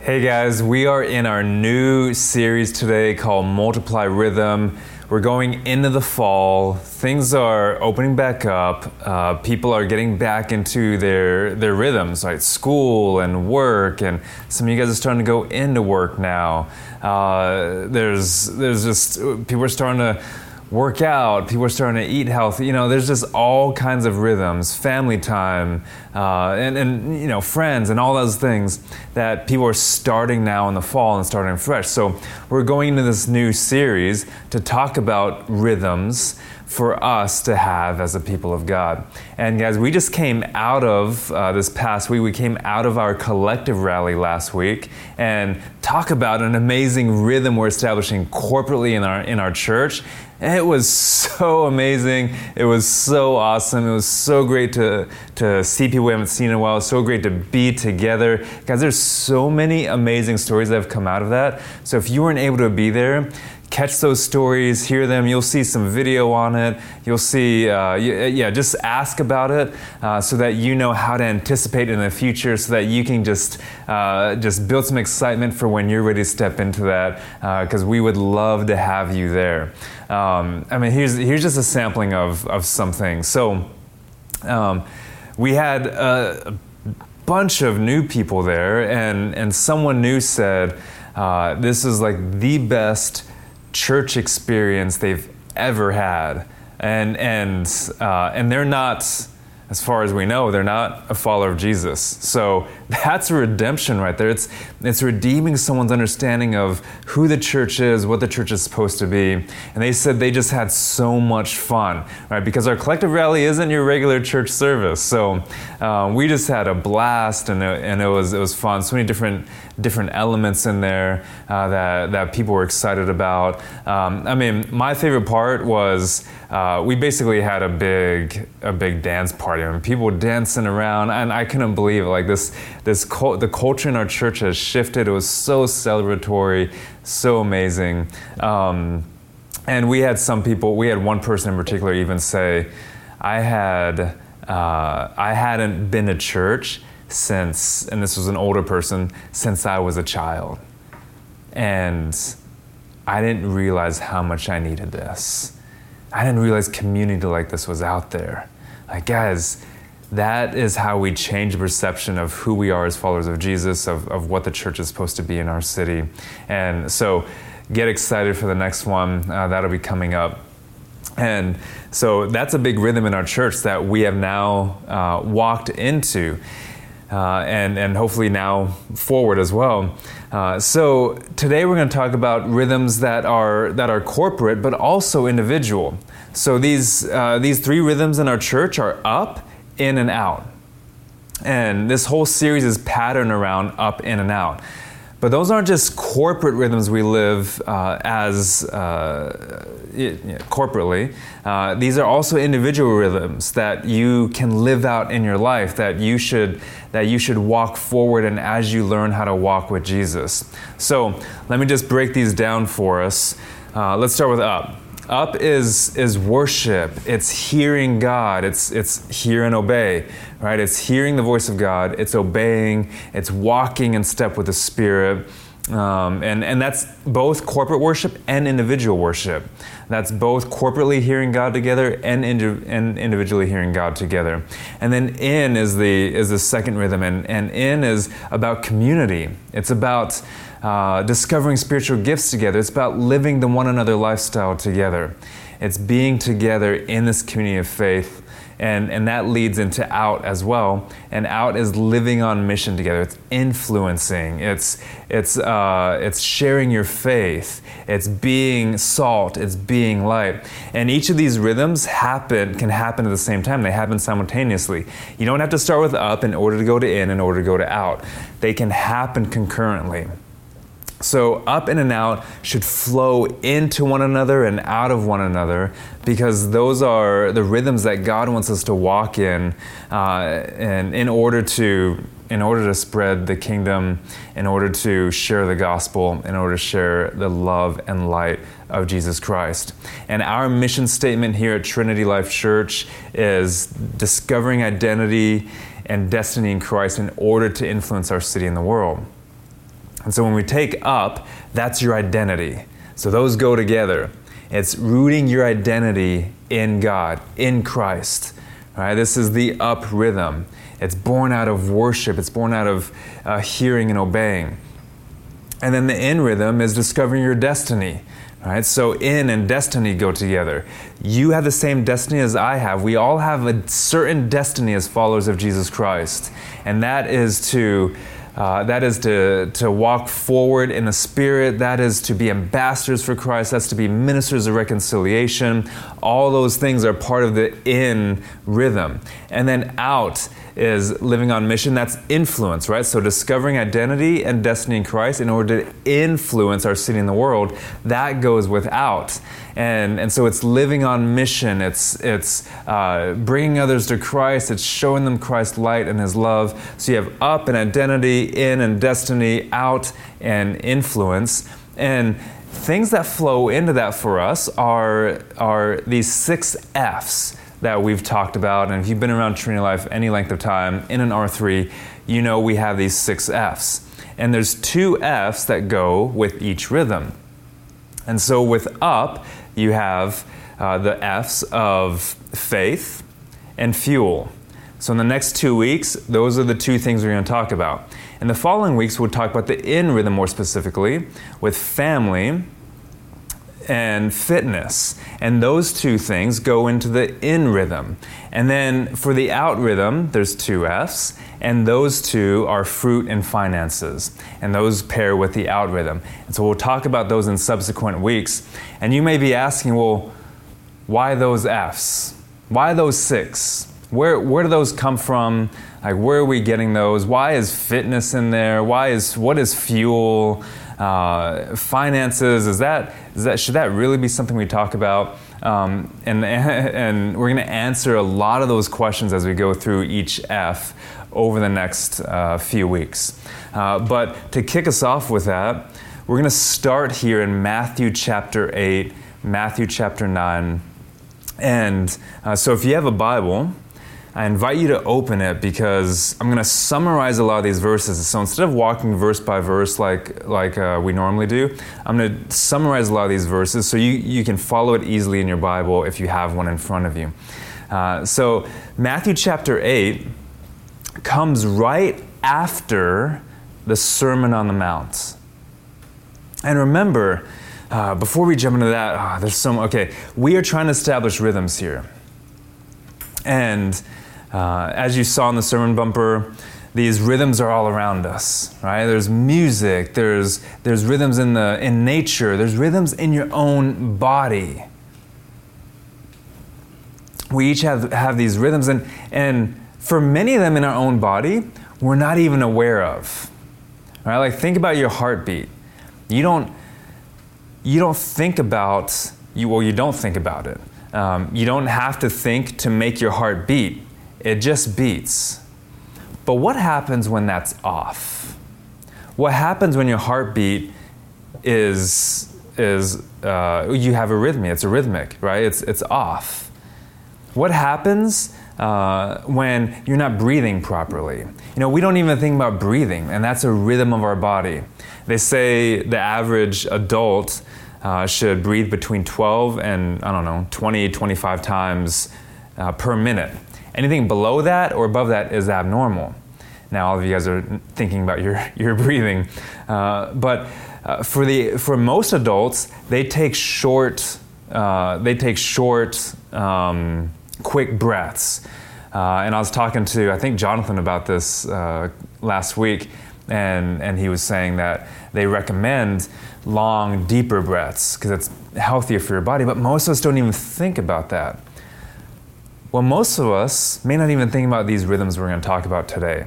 Hey guys, we are in our new series today called Multiply Rhythm. We're going into the fall. Things are opening back up. Uh, people are getting back into their their rhythms, like school and work, and some of you guys are starting to go into work now. Uh, there's there's just people are starting to work out, people are starting to eat healthy. You know, there's just all kinds of rhythms, family time, uh, and, and, you know, friends and all those things that people are starting now in the fall and starting fresh. So we're going into this new series to talk about rhythms for us to have as a people of God. And guys, we just came out of uh, this past week, we came out of our collective rally last week and talk about an amazing rhythm we're establishing corporately in our, in our church. It was so amazing. It was so awesome. It was so great to, to see people we haven't seen in a while. So great to be together. Guys, there's so many amazing stories that have come out of that. So if you weren't able to be there, catch those stories, hear them. You'll see some video on it. You'll see, uh, yeah, just ask about it uh, so that you know how to anticipate in the future, so that you can just uh, just build some excitement for when you're ready to step into that. Because uh, we would love to have you there. Um, I mean, here's here's just a sampling of of some things. So. Um, we had a bunch of new people there, and, and someone new said, uh, This is like the best church experience they've ever had. And, and, uh, and they're not, as far as we know, they're not a follower of Jesus. So that's a redemption right there. It's, it's redeeming someone's understanding of who the church is, what the church is supposed to be. And they said they just had so much fun, right? Because our collective rally isn't your regular church service. So um, we just had a blast and it, and it was, it was fun. So many different, different elements in there uh, that, that people were excited about. Um, I mean, my favorite part was uh, we basically had a big, a big dance party. I mean, people dancing around and I couldn't believe it. Like this, this the culture in our church has shifted. It was so celebratory, so amazing. Um, and we had some people. We had one person in particular even say, "I had uh, I hadn't been to church since," and this was an older person since I was a child, and I didn't realize how much I needed this. I didn't realize community like this was out there. Like, guys, that is how we change the perception of who we are as followers of Jesus, of, of what the church is supposed to be in our city. And so get excited for the next one. Uh, that'll be coming up. And so that's a big rhythm in our church that we have now uh, walked into. Uh, and, and hopefully now forward as well. Uh, so today we're going to talk about rhythms that are that are corporate but also individual. So these uh, these three rhythms in our church are up, in and out. And this whole series is patterned around up, in, and out. But those aren't just corporate rhythms we live uh, as uh, corporately. Uh, these are also individual rhythms that you can live out in your life. That you should that you should walk forward, and as you learn how to walk with Jesus. So let me just break these down for us. Uh, let's start with up. Up is is worship. It's hearing God. It's it's hear and obey, right? It's hearing the voice of God. It's obeying. It's walking in step with the Spirit. Um, and, and that's both corporate worship and individual worship. That's both corporately hearing God together and, indi- and individually hearing God together. And then in is the, is the second rhythm, and, and in is about community. It's about uh, discovering spiritual gifts together. It's about living the one another lifestyle together. It's being together in this community of faith. And, and that leads into out as well. And out is living on mission together. It's influencing. It's, it's, uh, it's sharing your faith. It's being salt. It's being light. And each of these rhythms happen can happen at the same time. They happen simultaneously. You don't have to start with up in order to go to in in order to go to out. They can happen concurrently. So, up in and out should flow into one another and out of one another because those are the rhythms that God wants us to walk in, uh, and in order to in order to spread the kingdom, in order to share the gospel, in order to share the love and light of Jesus Christ. And our mission statement here at Trinity Life Church is discovering identity and destiny in Christ in order to influence our city and the world. And so when we take up, that's your identity. So those go together. It's rooting your identity in God, in Christ. Right? This is the up rhythm. It's born out of worship, it's born out of uh, hearing and obeying. And then the in rhythm is discovering your destiny. Right? So in and destiny go together. You have the same destiny as I have. We all have a certain destiny as followers of Jesus Christ. And that is to uh, that is to, to walk forward in the Spirit. That is to be ambassadors for Christ. That's to be ministers of reconciliation. All those things are part of the in rhythm. And then out is living on mission. That's influence, right? So discovering identity and destiny in Christ in order to influence our city in the world, that goes without. And, and so it's living on mission. It's, it's uh, bringing others to Christ. It's showing them Christ's light and His love. So you have up and identity, in and destiny, out and influence. And things that flow into that for us are, are these six F's that we've talked about. And if you've been around Trinity Life any length of time in an R3, you know we have these six F's. And there's two F's that go with each rhythm. And so with up, you have uh, the F's of faith and fuel. So in the next two weeks, those are the two things we're going to talk about. In the following weeks, we'll talk about the in rhythm more specifically with family and fitness. And those two things go into the in rhythm. And then for the out rhythm, there's two F's, and those two are fruit and finances. And those pair with the out rhythm. And so we'll talk about those in subsequent weeks. And you may be asking, well, why those F's? Why those six? Where, where do those come from? Like, where are we getting those? Why is fitness in there? Why is, what is fuel? Uh, finances, is that, that, should that really be something we talk about? Um, and, and we're going to answer a lot of those questions as we go through each F over the next uh, few weeks. Uh, but to kick us off with that, we're going to start here in Matthew chapter 8, Matthew chapter 9. And uh, so if you have a Bible, I invite you to open it because I'm going to summarize a lot of these verses. So instead of walking verse by verse like, like uh, we normally do, I'm going to summarize a lot of these verses so you, you can follow it easily in your Bible if you have one in front of you. Uh, so, Matthew chapter 8 comes right after the Sermon on the Mount. And remember, uh, before we jump into that, oh, there's so much. Okay, we are trying to establish rhythms here. And uh, as you saw in the sermon bumper, these rhythms are all around us, right? There's music, there's, there's rhythms in, the, in nature, there's rhythms in your own body. We each have, have these rhythms, and, and for many of them in our own body, we're not even aware of. Right? Like think about your heartbeat. You don't you don't think about you well you don't think about it. Um, you don't have to think to make your heart beat. It just beats. But what happens when that's off? What happens when your heartbeat is is uh, you have arrhythmia? It's arrhythmic, right? It's it's off. What happens uh, when you're not breathing properly? You know, we don't even think about breathing, and that's a rhythm of our body. They say the average adult uh, should breathe between 12 and I don't know 20, 25 times uh, per minute. Anything below that or above that is abnormal. Now, all of you guys are thinking about your, your breathing. Uh, but uh, for, the, for most adults, they take short, uh, they take short, um, quick breaths. Uh, and I was talking to, I think, Jonathan about this last week, and, and he was saying that they recommend long, deeper breaths because it's healthier for your body, but most of us don't even think about that. Well, most of us may not even think about these rhythms we're going to talk about today.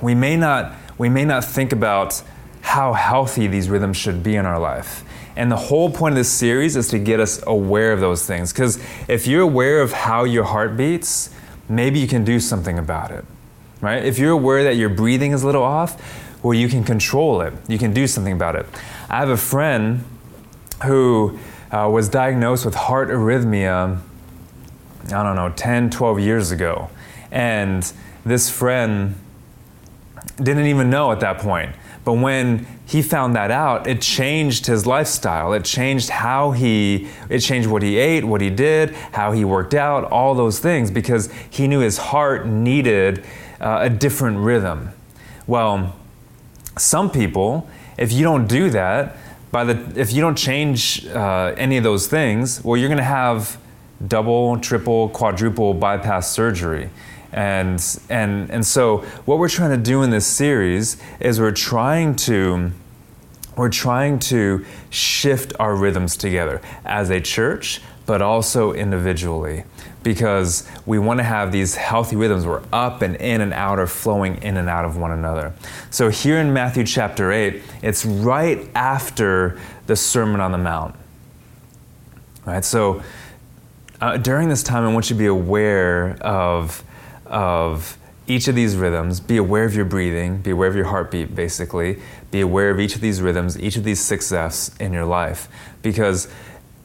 We may not, we may not think about how healthy these rhythms should be in our life. And the whole point of this series is to get us aware of those things. Because if you're aware of how your heart beats, maybe you can do something about it. Right? If you're aware that your breathing is a little off, well, you can control it. You can do something about it. I have a friend who uh, was diagnosed with heart arrhythmia I don't know, 10, 12 years ago. And this friend didn't even know at that point. But when he found that out, it changed his lifestyle. It changed how he, it changed what he ate, what he did, how he worked out, all those things, because he knew his heart needed uh, a different rhythm. Well, some people, if you don't do that, by the if you don't change uh, any of those things, well, you're going to have double, triple, quadruple bypass surgery. And, and, and so what we're trying to do in this series is we're trying to we're trying to shift our rhythms together as a church, but also individually, because we want to have these healthy rhythms where up and in and out are flowing in and out of one another. So here in Matthew chapter 8, it's right after the Sermon on the Mount. Right? So uh, during this time, I want you to be aware of of each of these rhythms, be aware of your breathing, be aware of your heartbeat, basically. Be aware of each of these rhythms, each of these six F's in your life. Because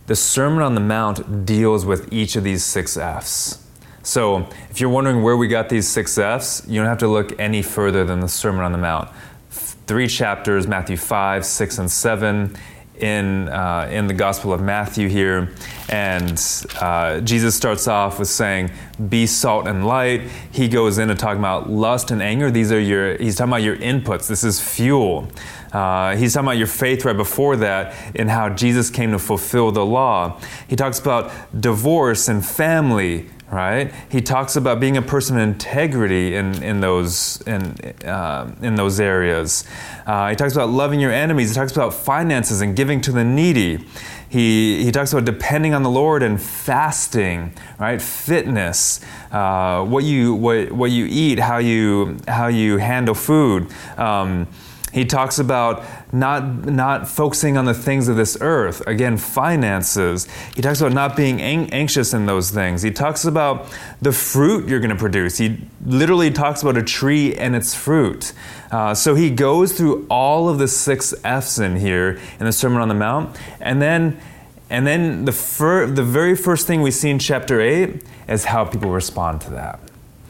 the Sermon on the Mount deals with each of these six F's. So if you're wondering where we got these six F's, you don't have to look any further than the Sermon on the Mount. Three chapters, Matthew 5, 6, and 7 in, uh, in the Gospel of Matthew here. And uh, Jesus starts off with saying, Be salt and light. He goes into talking about lust and anger. These are your, he's talking about your inputs. This is fuel. Uh, he's talking about your faith right before that in how Jesus came to fulfill the law. He talks about divorce and family, right? He talks about being a person of integrity in, in, those, in, uh, in those areas. Uh, he talks about loving your enemies. He talks about finances and giving to the needy. He, he talks about depending on the Lord and fasting, right? Fitness, uh, what, you, what, what you eat, how you, how you handle food. Um, he talks about not, not focusing on the things of this earth. Again, finances. He talks about not being ang- anxious in those things. He talks about the fruit you're going to produce. He literally talks about a tree and its fruit. Uh, so he goes through all of the six F's in here in the Sermon on the Mount. And then, and then the, fir- the very first thing we see in chapter 8 is how people respond to that.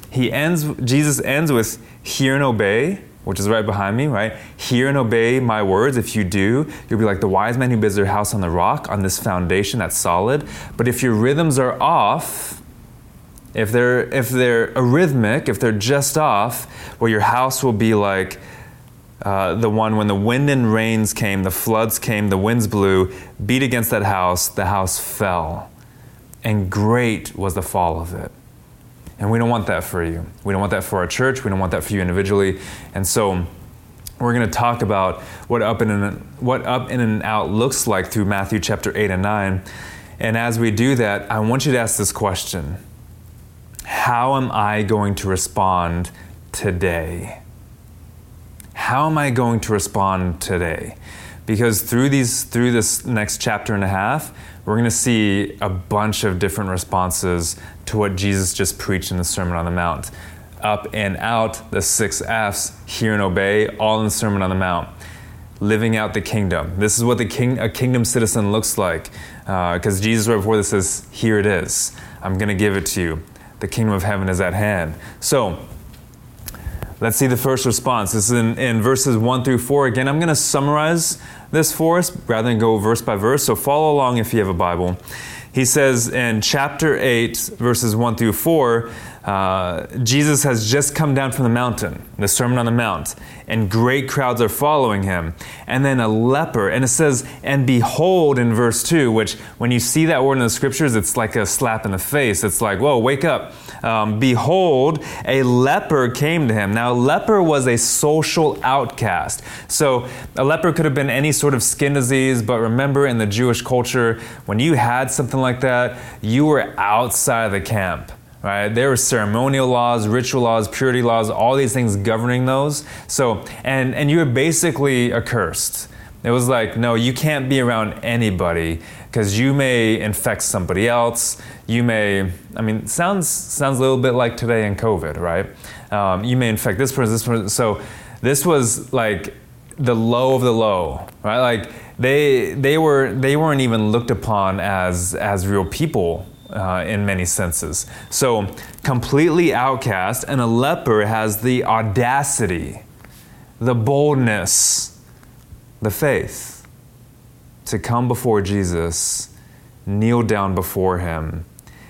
He ends, Jesus ends with hear and obey which is right behind me, right? Hear and obey my words. If you do, you'll be like the wise man who builds their house on the rock, on this foundation that's solid. But if your rhythms are off, if they're if they're arrhythmic, if they're just off, well, your house will be like uh, the one when the wind and rains came, the floods came, the winds blew, beat against that house, the house fell, and great was the fall of it. And we don't want that for you. We don't want that for our church. We don't want that for you individually. And so we're going to talk about what up in and what up in and out looks like through Matthew chapter 8 and 9. And as we do that, I want you to ask this question. How am I going to respond today? How am I going to respond today? Because through these through this next chapter and a half, we're going to see a bunch of different responses to what Jesus just preached in the Sermon on the Mount. Up and out, the six F's, hear and obey, all in the Sermon on the Mount. Living out the kingdom. This is what the king, a kingdom citizen looks like. Because uh, Jesus, right before this, says, Here it is. I'm going to give it to you. The kingdom of heaven is at hand. So, let's see the first response. This is in, in verses 1 through 4. Again, I'm going to summarize this for us rather than go verse by verse. So follow along if you have a Bible. He says in chapter 8, verses 1 through 4, uh, Jesus has just come down from the mountain, the Sermon on the Mount, and great crowds are following him. And then a leper, and it says, and behold in verse 2, which when you see that word in the scriptures, it's like a slap in the face. It's like, whoa, wake up. Um, behold, a leper came to him. Now, a leper was a social outcast. So, a leper could have been any sort of skin disease, but remember in the Jewish culture, when you had something like that, you were outside of the camp right? There were ceremonial laws, ritual laws, purity laws, all these things governing those. So, and, and you were basically accursed. It was like, no, you can't be around anybody because you may infect somebody else. You may, I mean, sounds sounds a little bit like today in COVID, right? Um, you may infect this person, this person. So this was like the low of the low, right? Like they they were they weren't even looked upon as as real people uh, in many senses. So, completely outcast, and a leper has the audacity, the boldness, the faith to come before Jesus, kneel down before him,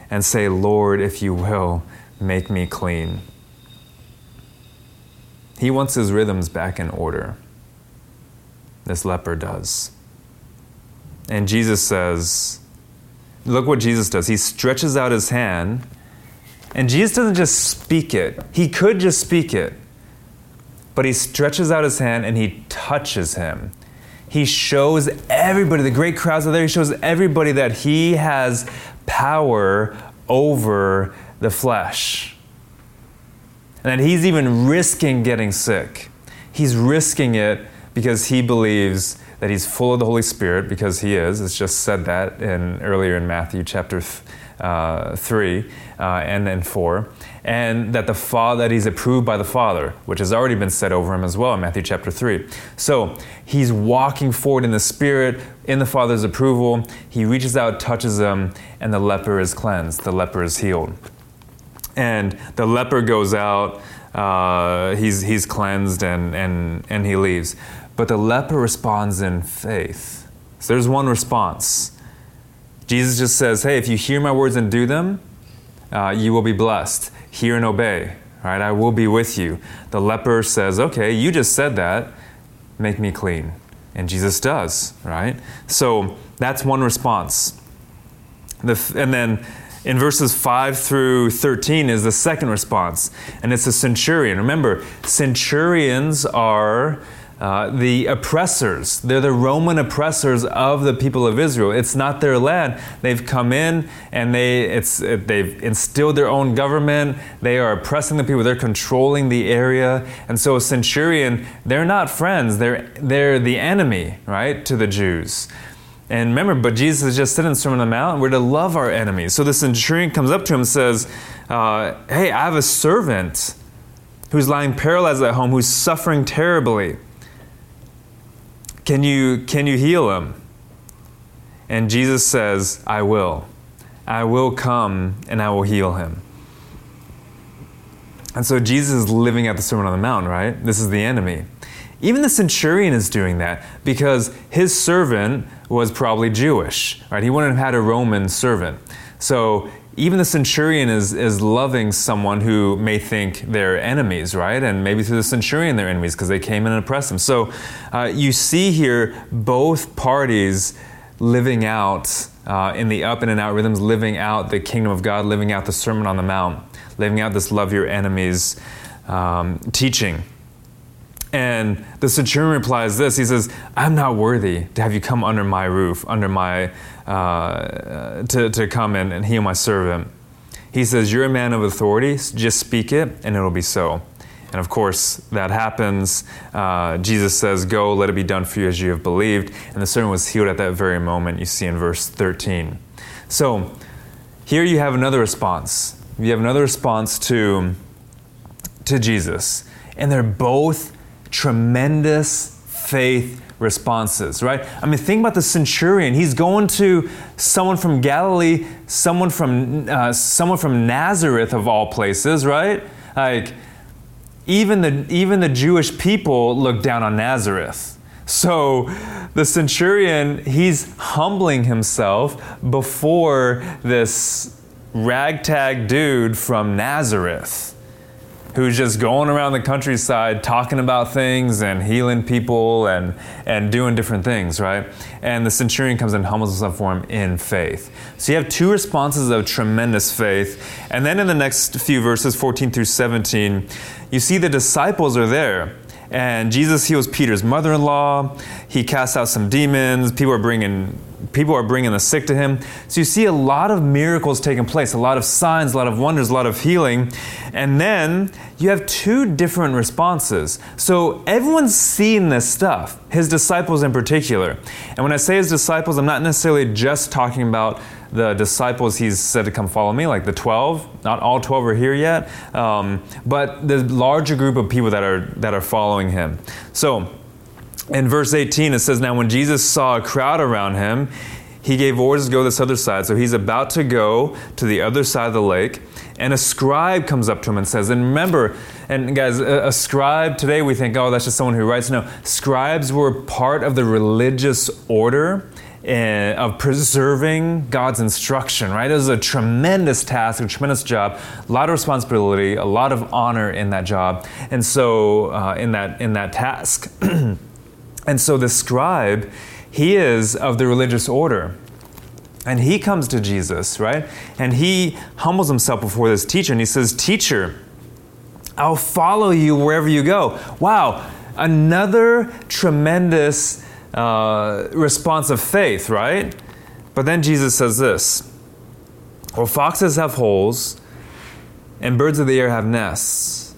and say, Lord, if you will, make me clean. He wants his rhythms back in order. This leper does. And Jesus says, Look what Jesus does. He stretches out his hand, and Jesus doesn't just speak it, he could just speak it. But he stretches out his hand and he touches him. He shows everybody, the great crowds are there, he shows everybody that he has power over the flesh. And that he's even risking getting sick. He's risking it because he believes that he's full of the Holy Spirit because he is. It's just said that in earlier in Matthew chapter uh, three uh, and then four, and that the Father that he's approved by the Father, which has already been said over him as well in Matthew chapter three. So he's walking forward in the Spirit, in the Father's approval. He reaches out, touches him, and the leper is cleansed. The leper is healed, and the leper goes out. Uh, he's he's cleansed and and and he leaves. But the leper responds in faith. So there's one response. Jesus just says, Hey, if you hear my words and do them, uh, you will be blessed. Hear and obey, right? I will be with you. The leper says, Okay, you just said that. Make me clean. And Jesus does, right? So that's one response. The, and then in verses 5 through 13 is the second response, and it's a centurion. Remember, centurions are uh, the oppressors. They're the Roman oppressors of the people of Israel. It's not their land. They've come in and they, it's, they've instilled their own government. They are oppressing the people. They're controlling the area. And so a centurion, they're not friends. They're, they're the enemy, right, to the Jews. And remember, but Jesus is just sitting in the Sermon on the Mount, we're to love our enemies. So the centurion comes up to him and says, uh, Hey, I have a servant who's lying paralyzed at home, who's suffering terribly. Can you, can you heal him? And Jesus says, I will. I will come and I will heal him. And so Jesus is living at the Sermon on the Mount, right? This is the enemy. Even the centurion is doing that because his servant was probably Jewish, right? He wouldn't have had a Roman servant. So even the centurion is, is loving someone who may think they're enemies, right? And maybe through the centurion they're enemies because they came in and oppressed them. So uh, you see here both parties living out uh, in the up and out rhythms, living out the kingdom of God, living out the Sermon on the Mount, living out this love your enemies um, teaching. And the centurion replies this He says, I'm not worthy to have you come under my roof, under my, uh, to, to come in and heal my servant. He says, You're a man of authority, just speak it, and it'll be so. And of course, that happens. Uh, Jesus says, Go, let it be done for you as you have believed. And the servant was healed at that very moment, you see in verse 13. So here you have another response. You have another response to, to Jesus. And they're both tremendous faith responses, right? I mean, think about the centurion. He's going to someone from Galilee, someone from uh, someone from Nazareth of all places, right? Like even the even the Jewish people look down on Nazareth. So the centurion, he's humbling himself before this ragtag dude from Nazareth who's just going around the countryside talking about things and healing people and, and doing different things, right? And the centurion comes and humbles himself for him in faith. So you have two responses of tremendous faith. And then in the next few verses, 14 through 17, you see the disciples are there. And Jesus heals Peter's mother in law. He casts out some demons. People are bringing people are bringing the sick to him. So you see a lot of miracles taking place, a lot of signs, a lot of wonders, a lot of healing. And then you have two different responses. So everyone's seen this stuff, his disciples in particular. And when I say his disciples, I'm not necessarily just talking about the disciples he's said to come follow me, like the 12. Not all 12 are here yet, um, but the larger group of people that are, that are following him. So, in verse 18, it says, Now when Jesus saw a crowd around him, he gave orders to go to this other side. So he's about to go to the other side of the lake, and a scribe comes up to him and says, And remember, And guys, a, a scribe today we think, oh, that's just someone who writes. No, scribes were part of the religious order uh, of preserving God's instruction, right? It was a tremendous task, a tremendous job, a lot of responsibility, a lot of honor in that job, and so uh, in that in that task. and so the scribe, he is of the religious order. And he comes to Jesus, right? And he humbles himself before this teacher and he says, Teacher, I'll follow you wherever you go. Wow, another tremendous uh, response of faith, right? But then Jesus says this Well, foxes have holes, and birds of the air have nests,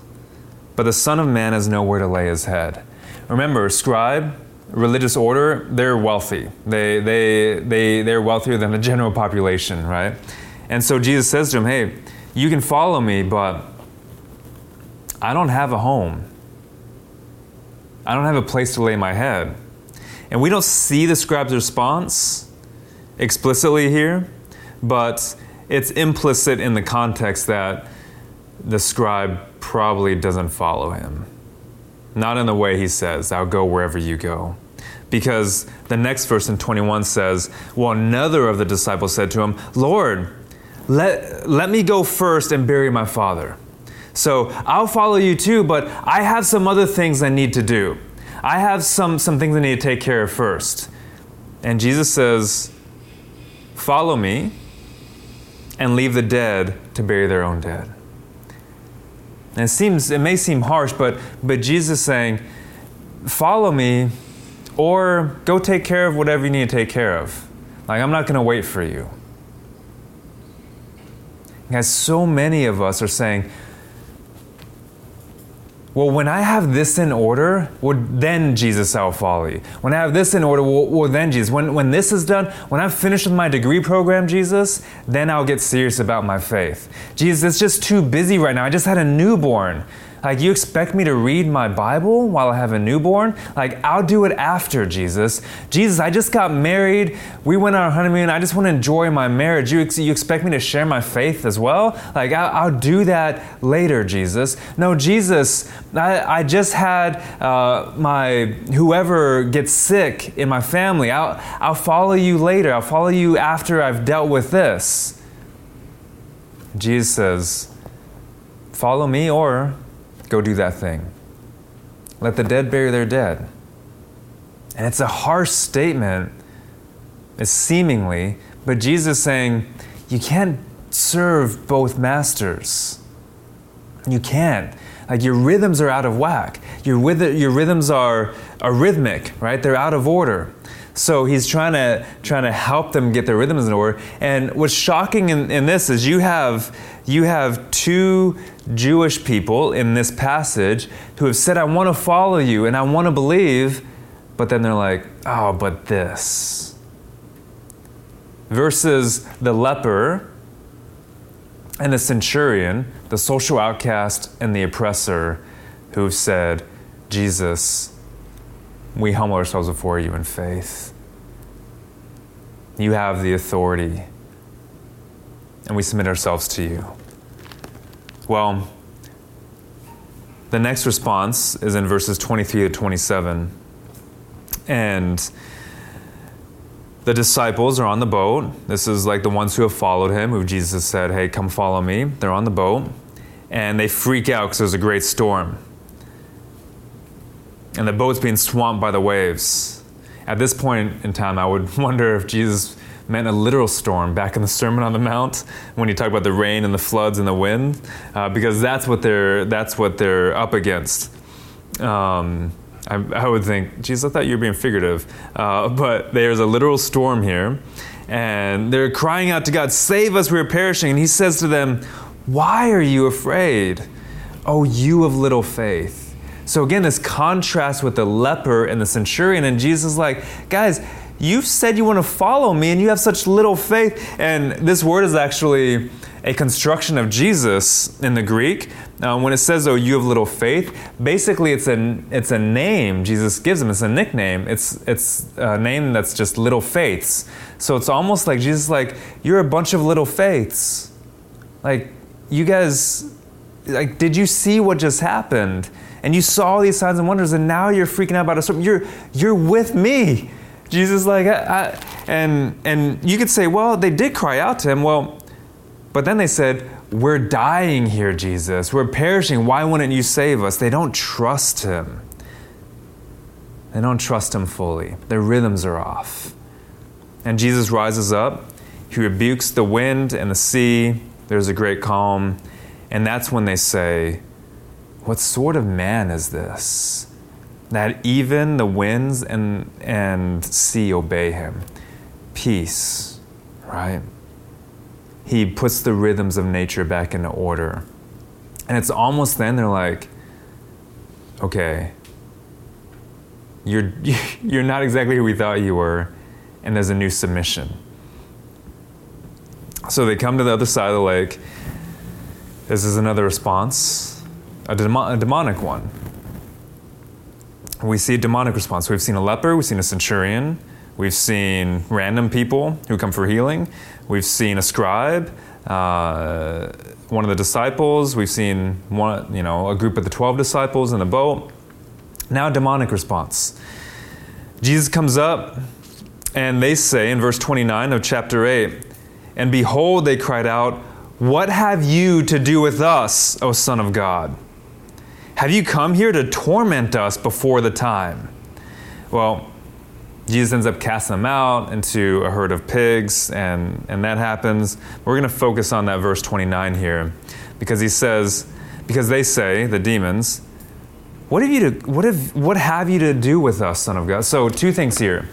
but the Son of Man has nowhere to lay his head. Remember, scribe, religious order, they're wealthy. They, they, they, they're wealthier than the general population, right? And so Jesus says to him, Hey, you can follow me, but I don't have a home. I don't have a place to lay my head. And we don't see the scribe's response explicitly here, but it's implicit in the context that the scribe probably doesn't follow him. Not in the way he says, I'll go wherever you go. Because the next verse in 21 says, Well, another of the disciples said to him, Lord, let, let me go first and bury my father. So I'll follow you too, but I have some other things I need to do. I have some, some things I need to take care of first. And Jesus says, Follow me and leave the dead to bury their own dead. And it seems it may seem harsh, but but Jesus saying, follow me or go take care of whatever you need to take care of. Like I'm not gonna wait for you. Guys, so many of us are saying, well, when I have this in order, well, then Jesus, I'll follow you. When I have this in order, well, well, then Jesus. When, when this is done, when I'm finished with my degree program, Jesus, then I'll get serious about my faith. Jesus, it's just too busy right now. I just had a newborn. Like, you expect me to read my Bible while I have a newborn? Like, I'll do it after, Jesus. Jesus, I just got married. We went on our honeymoon. I just want to enjoy my marriage. You, you expect me to share my faith as well? Like, I'll, I'll do that later, Jesus. No, Jesus, I, I just had uh, my whoever gets sick in my family. I'll, I'll follow you later. I'll follow you after I've dealt with this. Jesus says, Follow me or Go do that thing. Let the dead bury their dead. And it's a harsh statement, it's seemingly, but Jesus saying, you can't serve both masters. You can't. Like your rhythms are out of whack. Your, your rhythms are, are rhythmic, right? They're out of order. So he's trying to trying to help them get their rhythms in order. And what's shocking in, in this is you have you have two Jewish people in this passage who have said, I want to follow you and I want to believe, but then they're like, oh, but this. Versus the leper and the centurion, the social outcast and the oppressor, who've said, Jesus, we humble ourselves before you in faith. You have the authority, and we submit ourselves to you. Well, the next response is in verses 23 to 27. And the disciples are on the boat. This is like the ones who have followed him, who Jesus said, Hey, come follow me. They're on the boat. And they freak out because there's a great storm. And the boat's being swamped by the waves. At this point in time, I would wonder if Jesus meant a literal storm back in the Sermon on the Mount when you talk about the rain and the floods and the wind, uh, because that's what they're that's what they're up against. Um, I, I, would think, geez, I thought you were being figurative, uh, but there's a literal storm here, and they're crying out to God, "Save us! We're perishing!" And He says to them, "Why are you afraid, oh you of little faith?" So again, this contrast with the leper and the centurion, and Jesus like, guys You've said you want to follow me and you have such little faith. And this word is actually a construction of Jesus in the Greek. Uh, when it says, "Oh, you have little faith," basically it's a it's a name Jesus gives him. It's a nickname. It's it's a name that's just little faiths. So it's almost like Jesus, like you're a bunch of little faiths. Like you guys, like, did you see what just happened? And you saw all these signs and wonders, and now you're freaking out about a storm. You're, you're with me. Jesus, like, I, I, and, and you could say, well, they did cry out to him. Well, but then they said, we're dying here, Jesus. We're perishing. Why wouldn't you save us? They don't trust him. They don't trust him fully. Their rhythms are off. And Jesus rises up. He rebukes the wind and the sea. There's a great calm. And that's when they say, What sort of man is this? That even the winds and, and sea obey him. Peace, right? He puts the rhythms of nature back into order. And it's almost then they're like, okay, you're, you're not exactly who we thought you were, and there's a new submission. So they come to the other side of the lake. This is another response, a, a demonic one. We see a demonic response. We've seen a leper, we've seen a centurion, we've seen random people who come for healing, we've seen a scribe, uh, one of the disciples, we've seen one, you know, a group of the 12 disciples in the boat. Now, demonic response. Jesus comes up, and they say in verse 29 of chapter 8, And behold, they cried out, What have you to do with us, O Son of God? Have you come here to torment us before the time? Well, Jesus ends up casting them out into a herd of pigs, and, and that happens. We're going to focus on that verse 29 here because he says, because they say, the demons, what have you to what have what have you to do with us, Son of God? So two things here.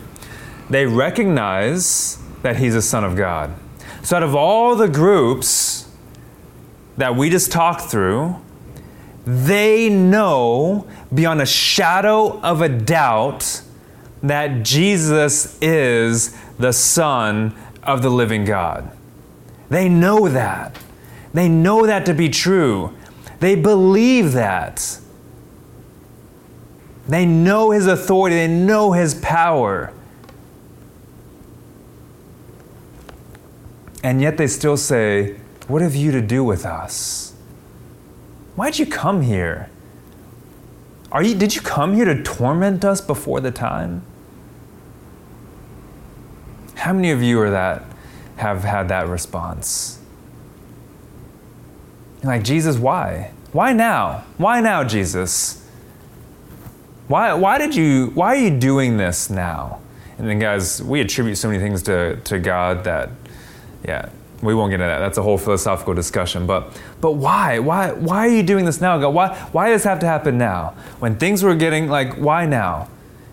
They recognize that he's a son of God. So out of all the groups that we just talked through, they know beyond a shadow of a doubt that Jesus is the Son of the living God. They know that. They know that to be true. They believe that. They know his authority, they know his power. And yet they still say, What have you to do with us? Why'd you come here? Are you, did you come here to torment us before the time? How many of you are that have had that response? Like, Jesus, why? Why now? Why now, Jesus? Why, why did you why are you doing this now? And then guys, we attribute so many things to, to God that yeah, we won't get into that. That's a whole philosophical discussion. But but why? Why why are you doing this now, God? Why why does this have to happen now? When things were getting like, why now?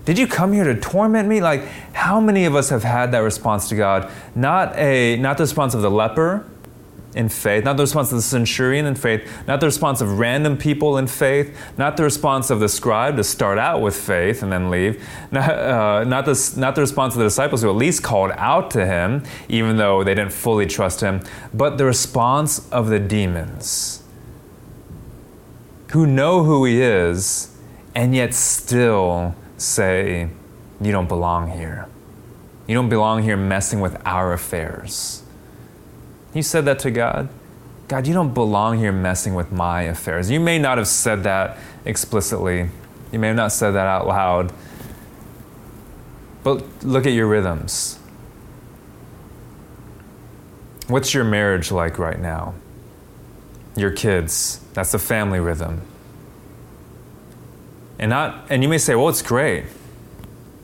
Did you come here to torment me? Like, how many of us have had that response to God? Not a not the response of the leper, in faith, not the response of the centurion in faith, not the response of random people in faith, not the response of the scribe to start out with faith and then leave, not, uh, not, the, not the response of the disciples who at least called out to him, even though they didn't fully trust him, but the response of the demons who know who he is and yet still say, You don't belong here. You don't belong here messing with our affairs. You said that to God? God, you don't belong here messing with my affairs. You may not have said that explicitly, you may have not said that out loud, but look at your rhythms. What's your marriage like right now? Your kids, that's the family rhythm. And not and you may say, "Well, it's great."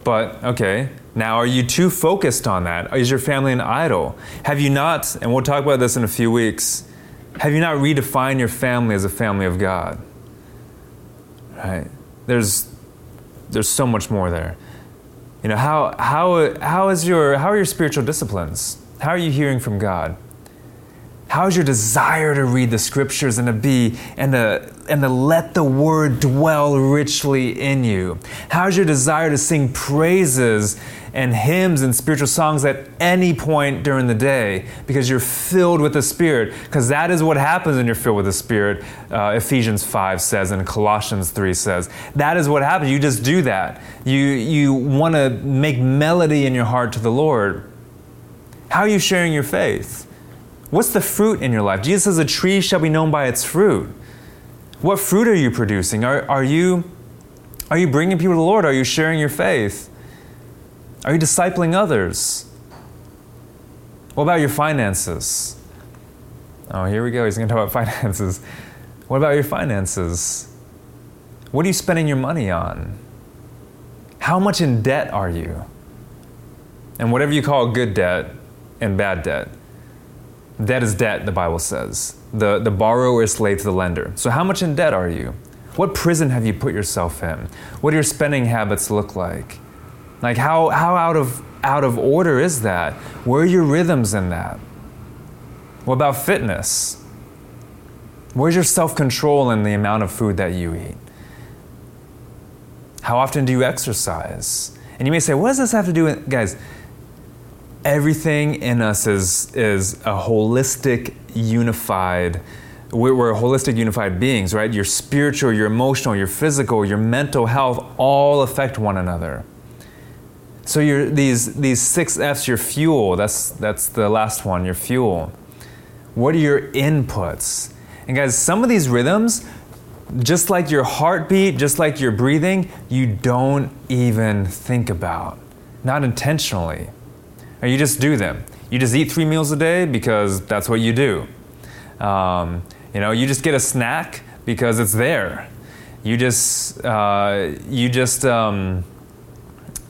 But okay, now, are you too focused on that? Is your family an idol? Have you not, and we'll talk about this in a few weeks, have you not redefined your family as a family of God? Right? There's, there's so much more there. You know, how, how, how, is your, how are your spiritual disciplines? How are you hearing from God? How's your desire to read the scriptures and to be and to and to let the word dwell richly in you? How's your desire to sing praises and hymns and spiritual songs at any point during the day because you're filled with the Spirit? Because that is what happens when you're filled with the Spirit. Uh, Ephesians 5 says and Colossians 3 says. That is what happens. You just do that. You you want to make melody in your heart to the Lord. How are you sharing your faith? What's the fruit in your life? Jesus says, A tree shall be known by its fruit. What fruit are you producing? Are, are, you, are you bringing people to the Lord? Are you sharing your faith? Are you discipling others? What about your finances? Oh, here we go. He's going to talk about finances. What about your finances? What are you spending your money on? How much in debt are you? And whatever you call good debt and bad debt, debt is debt, the Bible says. The, the borrower is slave to the lender. So, how much in debt are you? What prison have you put yourself in? What do your spending habits look like? Like, how, how out, of, out of order is that? Where are your rhythms in that? What about fitness? Where's your self control in the amount of food that you eat? How often do you exercise? And you may say, what does this have to do with, guys? everything in us is, is a holistic, unified, we're holistic, unified beings, right? Your spiritual, your emotional, your physical, your mental health all affect one another. So your, these, these six F's, your fuel, that's, that's the last one, your fuel. What are your inputs? And guys, some of these rhythms, just like your heartbeat, just like your breathing, you don't even think about, not intentionally or you just do them. You just eat three meals a day because that's what you do. Um, you know, you just get a snack because it's there. You just uh, you just um,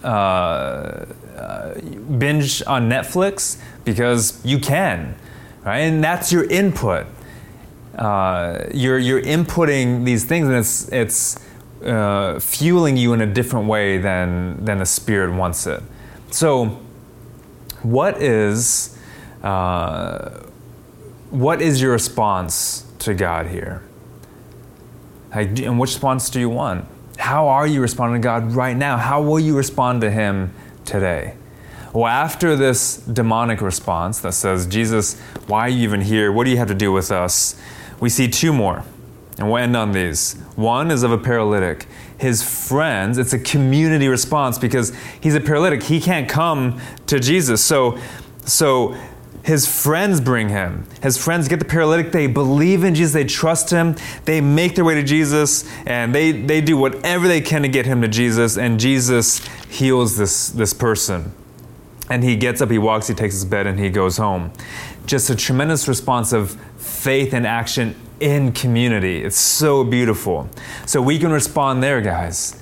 uh, uh, binge on Netflix because you can, right? And that's your input. Uh, you're you're inputting these things, and it's it's uh, fueling you in a different way than than the spirit wants it. So what is uh, what is your response to God here? Like, and which response do you want? How are you responding to God right now? How will you respond to Him today? Well, after this demonic response that says, Jesus, why are you even here? What do you have to do with us? We see two more. And we'll end on these. One is of a paralytic. His friends, it's a community response because he's a paralytic. He can't come to Jesus. So, so his friends bring him. His friends get the paralytic. They believe in Jesus. They trust him. They make their way to Jesus and they, they do whatever they can to get him to Jesus. And Jesus heals this, this person. And he gets up, he walks, he takes his bed, and he goes home. Just a tremendous response of faith and action in community. It's so beautiful. So we can respond there, guys.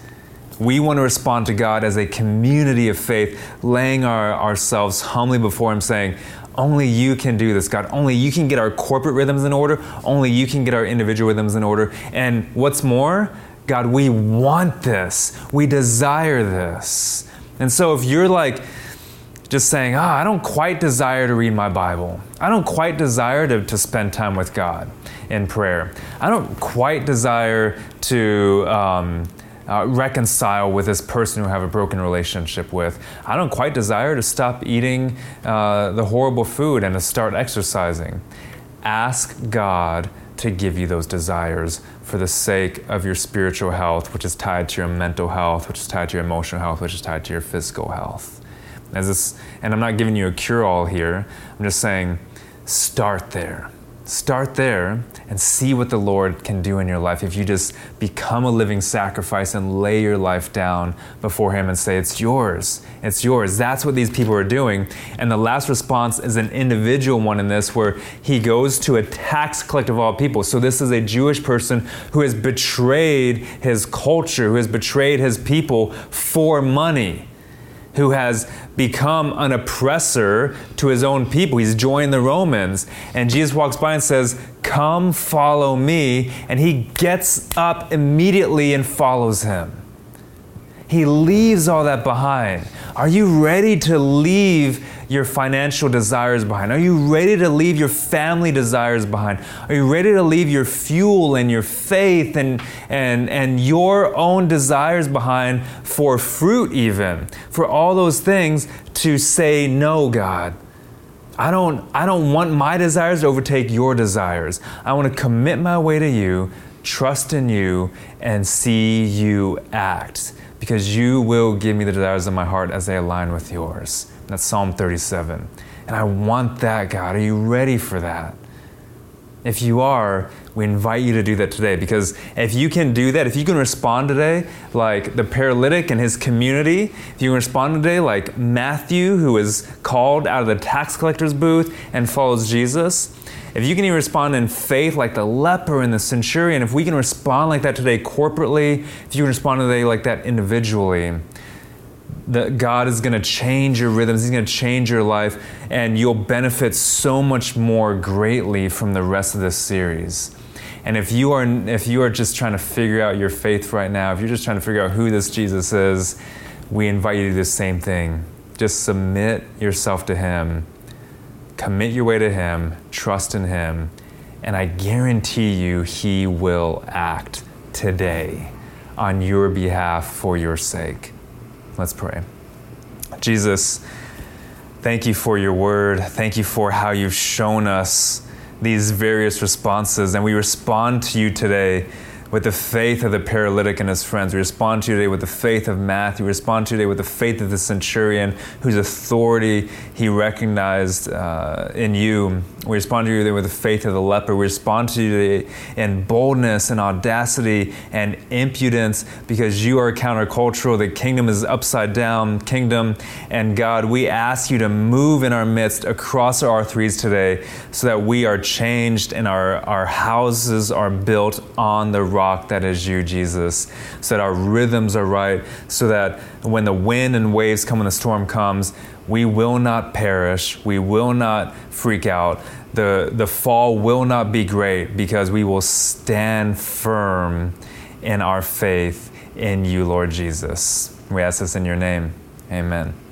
We want to respond to God as a community of faith, laying our, ourselves humbly before Him, saying, Only you can do this, God. Only you can get our corporate rhythms in order. Only you can get our individual rhythms in order. And what's more, God, we want this. We desire this. And so if you're like, just saying, ah, I don't quite desire to read my Bible. I don't quite desire to, to spend time with God in prayer. I don't quite desire to um, uh, reconcile with this person who I have a broken relationship with. I don't quite desire to stop eating uh, the horrible food and to start exercising. Ask God to give you those desires for the sake of your spiritual health, which is tied to your mental health, which is tied to your emotional health, which is tied to your physical health. As this, and I'm not giving you a cure all here, I'm just saying start there. Start there and see what the Lord can do in your life if you just become a living sacrifice and lay your life down before Him and say, It's yours. It's yours. That's what these people are doing. And the last response is an individual one in this where he goes to a tax collector of all people. So this is a Jewish person who has betrayed his culture, who has betrayed his people for money who has become an oppressor to his own people. He's joined the Romans. And Jesus walks by and says, Come follow me. And he gets up immediately and follows him. He leaves all that behind. Are you ready to leave your financial desires behind? Are you ready to leave your family desires behind? Are you ready to leave your fuel and your faith and, and, and your own desires behind for fruit, even? For all those things to say, No, God. I don't, I don't want my desires to overtake your desires. I want to commit my way to you, trust in you, and see you act because you will give me the desires of my heart as they align with yours. That's Psalm 37. And I want that, God. Are you ready for that? If you are, we invite you to do that today because if you can do that, if you can respond today like the paralytic and his community, if you can respond today like Matthew, who is called out of the tax collector's booth and follows Jesus, if you can even respond in faith like the leper and the centurion, if we can respond like that today corporately, if you can respond today like that individually, that God is going to change your rhythms, He's going to change your life, and you'll benefit so much more greatly from the rest of this series. And if you are if you are just trying to figure out your faith right now, if you're just trying to figure out who this Jesus is, we invite you to do the same thing. Just submit yourself to Him, commit your way to Him, trust in Him, and I guarantee you He will act today on your behalf for your sake. Let's pray. Jesus, thank you for your word. Thank you for how you've shown us these various responses, and we respond to you today with the faith of the paralytic and his friends. We respond to you today with the faith of Matthew. We respond to you today with the faith of the centurion whose authority he recognized uh, in you. We respond to you today with the faith of the leper. We respond to you today in boldness and audacity and impudence because you are countercultural. The kingdom is upside down kingdom. And God, we ask you to move in our midst across our R3s today so that we are changed and our, our houses are built on the rock rock that is you, Jesus, so that our rhythms are right, so that when the wind and waves come and the storm comes, we will not perish, we will not freak out. The, the fall will not be great because we will stand firm in our faith in you, Lord Jesus. We ask this in your name. Amen.